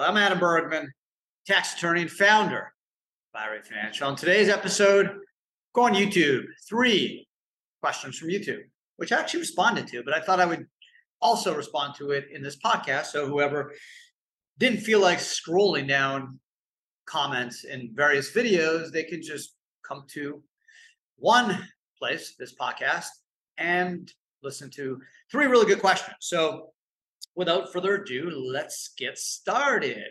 I'm Adam Bergman, tax attorney and founder of IRA Financial. On today's episode, go on YouTube. Three questions from YouTube, which I actually responded to, but I thought I would also respond to it in this podcast. So whoever didn't feel like scrolling down comments in various videos, they can just come to one place, this podcast, and listen to three really good questions. So, without further ado, let's get started.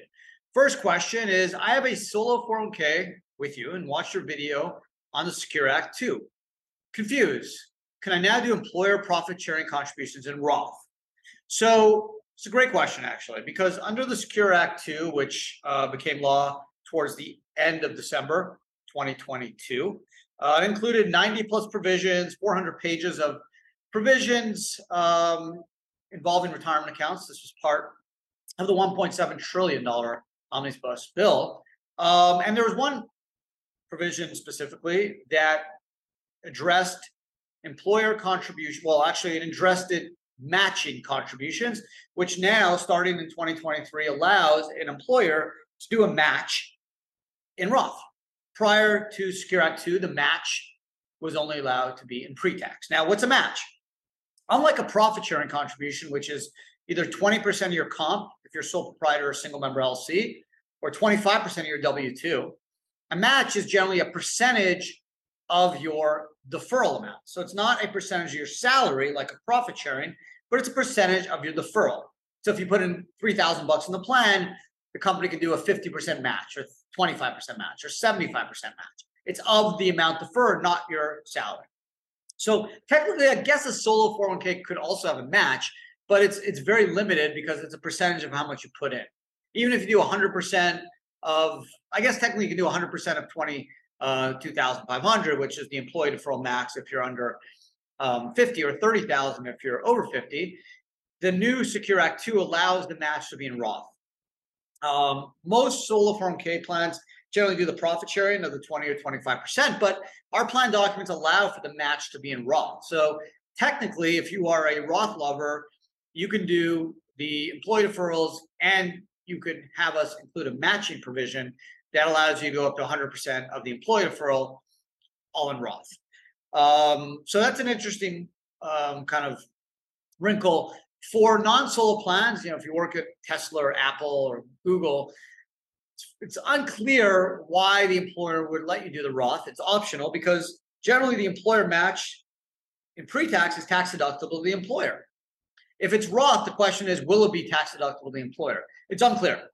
First question is I have a solo 401k with you and watched your video on the Secure Act 2. Confused. Can I now do employer profit sharing contributions in Roth? So, it's a great question, actually, because under the Secure Act 2, which uh, became law towards the end of December 2022, uh, it included 90 plus provisions, 400 pages of provisions um, involving retirement accounts. This was part of the 1.7 trillion dollar omnibus bill, um, and there was one provision specifically that addressed employer contribution. Well, actually, it addressed it matching contributions, which now, starting in 2023, allows an employer to do a match in Roth. Prior to Secure Act 2, the match was only allowed to be in pre tax. Now, what's a match? Unlike a profit sharing contribution, which is either 20% of your comp if you're sole proprietor or single member LC, or 25% of your W 2, a match is generally a percentage of your deferral amount. So it's not a percentage of your salary like a profit sharing, but it's a percentage of your deferral. So if you put in 3000 bucks in the plan, the company can do a 50% match or 25% match or 75% match. It's of the amount deferred, not your salary. So technically, I guess a solo 401k could also have a match, but it's it's very limited because it's a percentage of how much you put in. Even if you do 100% of, I guess technically you can do 100% of 20 uh, 2,500, which is the employee deferral max if you're under um, 50 or 30,000 if you're over 50. The new Secure Act 2 allows the match to be in Roth. Um, most solo 401k plans generally do the profit sharing of the 20 or 25%, but our plan documents allow for the match to be in Roth. So technically, if you are a Roth lover, you can do the employee deferrals and you could have us include a matching provision that allows you to go up to 100% of the employee deferral all in Roth. Um, so that's an interesting um, kind of wrinkle for non-solo plans. You know, if you work at Tesla or Apple or Google, it's unclear why the employer would let you do the Roth. It's optional because generally the employer match in pre-tax is tax deductible to the employer. If it's Roth, the question is, will it be tax deductible to the employer? It's unclear.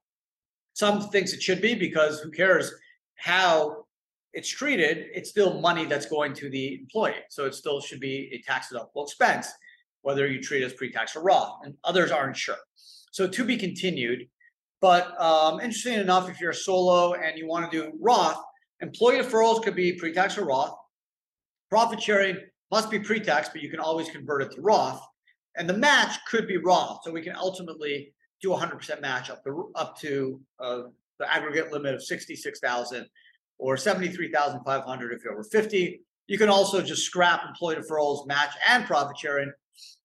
Some thinks it should be because who cares how it's treated? It's still money that's going to the employee, so it still should be a tax deductible expense, whether you treat it as pre-tax or Roth. And others aren't sure. So to be continued. But um, interesting enough, if you're a solo and you want to do Roth, employee deferrals could be pre-tax or Roth. Profit sharing must be pre-tax, but you can always convert it to Roth. And the match could be Roth, so we can ultimately do 100% match up to up to uh, the aggregate limit of 66,000 or 73,500 if you're over 50. You can also just scrap employee deferrals, match, and profit sharing,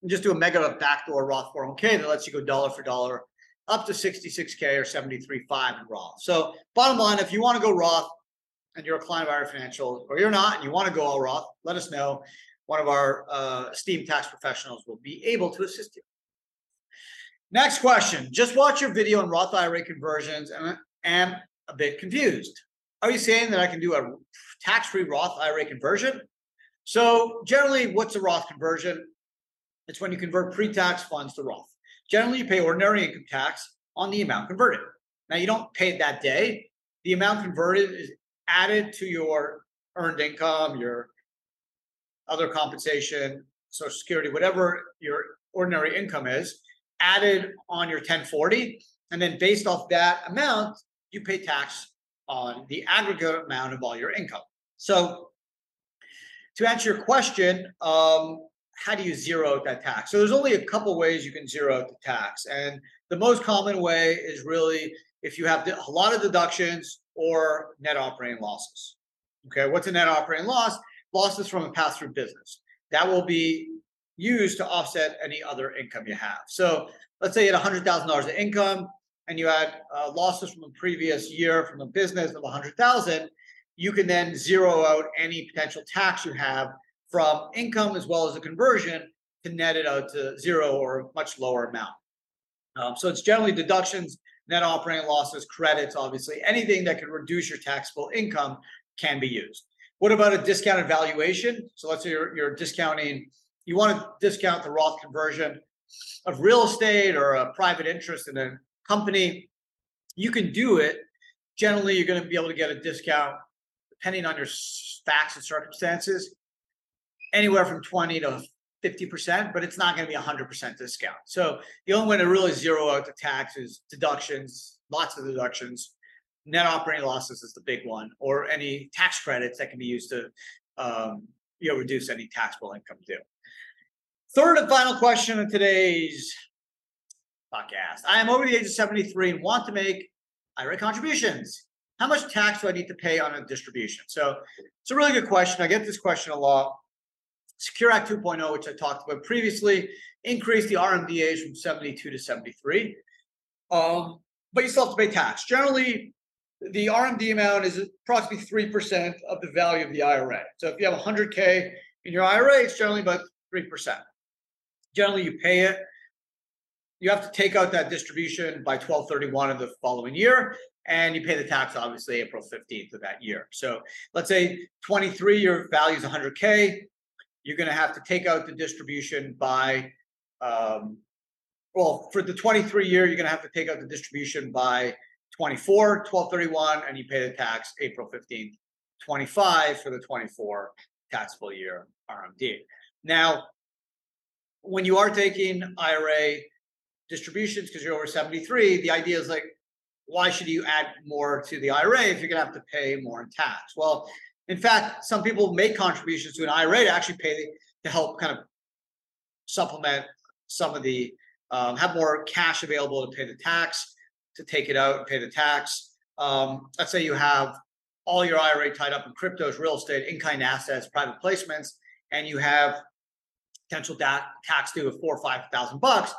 and just do a mega backdoor Roth 401k that lets you go dollar for dollar up to 66K or 73.5 in Roth. So bottom line, if you want to go Roth and you're a client of IRA Financial or you're not and you want to go all Roth, let us know. One of our uh, esteemed tax professionals will be able to assist you. Next question. Just watch your video on Roth IRA conversions and am a bit confused. Are you saying that I can do a tax-free Roth IRA conversion? So generally, what's a Roth conversion? It's when you convert pre-tax funds to Roth. Generally, you pay ordinary income tax on the amount converted. Now, you don't pay it that day. The amount converted is added to your earned income, your other compensation, Social Security, whatever your ordinary income is, added on your 1040. And then based off that amount, you pay tax on the aggregate amount of all your income. So to answer your question, um, how do you zero out that tax? So there's only a couple ways you can zero out the tax. And the most common way is really if you have a lot of deductions or net operating losses. Okay, what's a net operating loss? Losses from a pass through business. That will be used to offset any other income you have. So let's say you had $100,000 of income and you had uh, losses from a previous year from a business of 100,000, you can then zero out any potential tax you have from income as well as the conversion to net it out to zero or a much lower amount. Um, so it's generally deductions, net operating losses, credits, obviously, anything that can reduce your taxable income can be used. What about a discounted valuation? So let's say you're, you're discounting, you want to discount the Roth conversion of real estate or a private interest in a company. You can do it. Generally, you're going to be able to get a discount depending on your facts and circumstances, anywhere from 20 to 50%, but it's not going to be a 100% discount. So the only way to really zero out the tax is deductions, lots of deductions. Net operating losses is the big one, or any tax credits that can be used to um, you know, reduce any taxable income due. Third and final question of today's podcast. I am over the age of 73 and want to make IRA contributions. How much tax do I need to pay on a distribution? So it's a really good question. I get this question a lot. Secure Act 2.0, which I talked about previously, increased the RMDAs from 72 to 73. Um, but you still have to pay tax. Generally, the RMD amount is approximately 3% of the value of the IRA. So if you have 100K in your IRA, it's generally about 3%. Generally, you pay it. You have to take out that distribution by 1231 of the following year, and you pay the tax obviously April 15th of that year. So let's say 23, your value is 100K you're going to have to take out the distribution by, um, well, for the 23 year, you're going to have to take out the distribution by 24, 1231, and you pay the tax April 15th, 25 for the 24 taxable year RMD. Now, when you are taking IRA distributions because you're over 73, the idea is like, why should you add more to the IRA if you're going to have to pay more in tax? Well, in fact, some people make contributions to an IRA to actually pay to help kind of supplement some of the um, have more cash available to pay the tax, to take it out and pay the tax. Um, let's say you have all your IRA tied up in cryptos, real estate, in-kind assets, private placements, and you have potential da- tax due of four or five thousand bucks.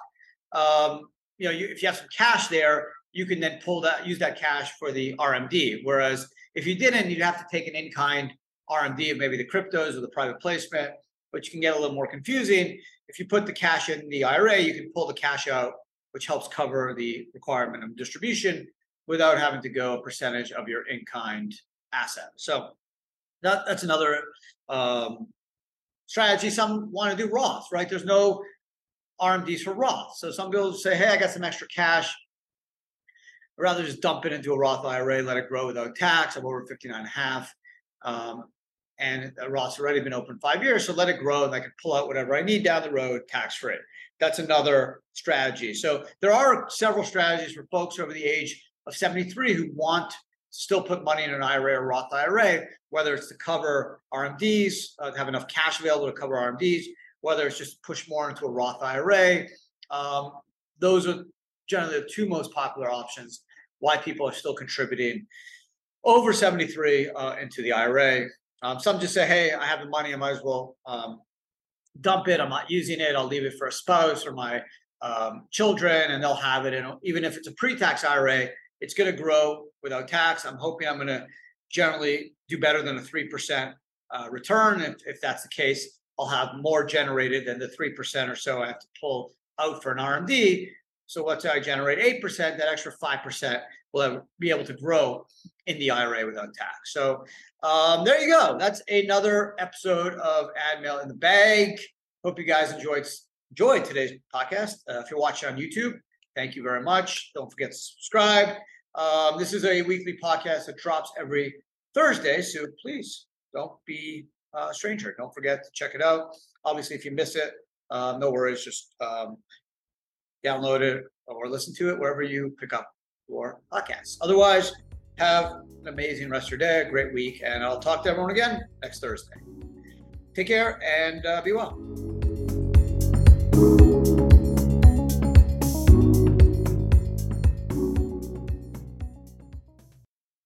Um, you know, you, if you have some cash there, you can then pull that, use that cash for the RMD. Whereas if you didn't, you'd have to take an in-kind RMD of maybe the cryptos or the private placement, which can get a little more confusing. If you put the cash in the IRA, you can pull the cash out, which helps cover the requirement of distribution without having to go a percentage of your in-kind asset. So that, that's another um, strategy. Some want to do Roth, right? There's no RMDs for Roth. So some people say, hey, I got some extra cash rather just dump it into a Roth IRA, let it grow without tax. I'm over 59 and a half. Um, and Roth's already been open five years, so let it grow and I can pull out whatever I need down the road tax free. That's another strategy. So there are several strategies for folks over the age of 73 who want to still put money in an IRA or Roth IRA, whether it's to cover RMDs, uh, have enough cash available to cover RMDs, whether it's just push more into a Roth IRA. Um, those are generally the two most popular options why people are still contributing over 73 uh, into the IRA. Um, some just say, hey, I have the money, I might as well um, dump it. I'm not using it. I'll leave it for a spouse or my um, children, and they'll have it. And even if it's a pre tax IRA, it's going to grow without tax. I'm hoping I'm going to generally do better than a 3% uh, return. If, if that's the case, I'll have more generated than the 3% or so I have to pull out for an RMD. So let's say I generate 8%, that extra 5% will have, be able to grow in the IRA without tax. So um, there you go. That's another episode of Ad Mail in the Bag. Hope you guys enjoyed enjoyed today's podcast. Uh, if you're watching on YouTube, thank you very much. Don't forget to subscribe. Um, this is a weekly podcast that drops every Thursday, so please don't be a stranger. Don't forget to check it out. Obviously, if you miss it, uh, no worries. Just um, download it or listen to it wherever you pick up your podcasts. Otherwise, have an amazing rest of your day, a great week, and I'll talk to everyone again next Thursday. Take care and uh, be well.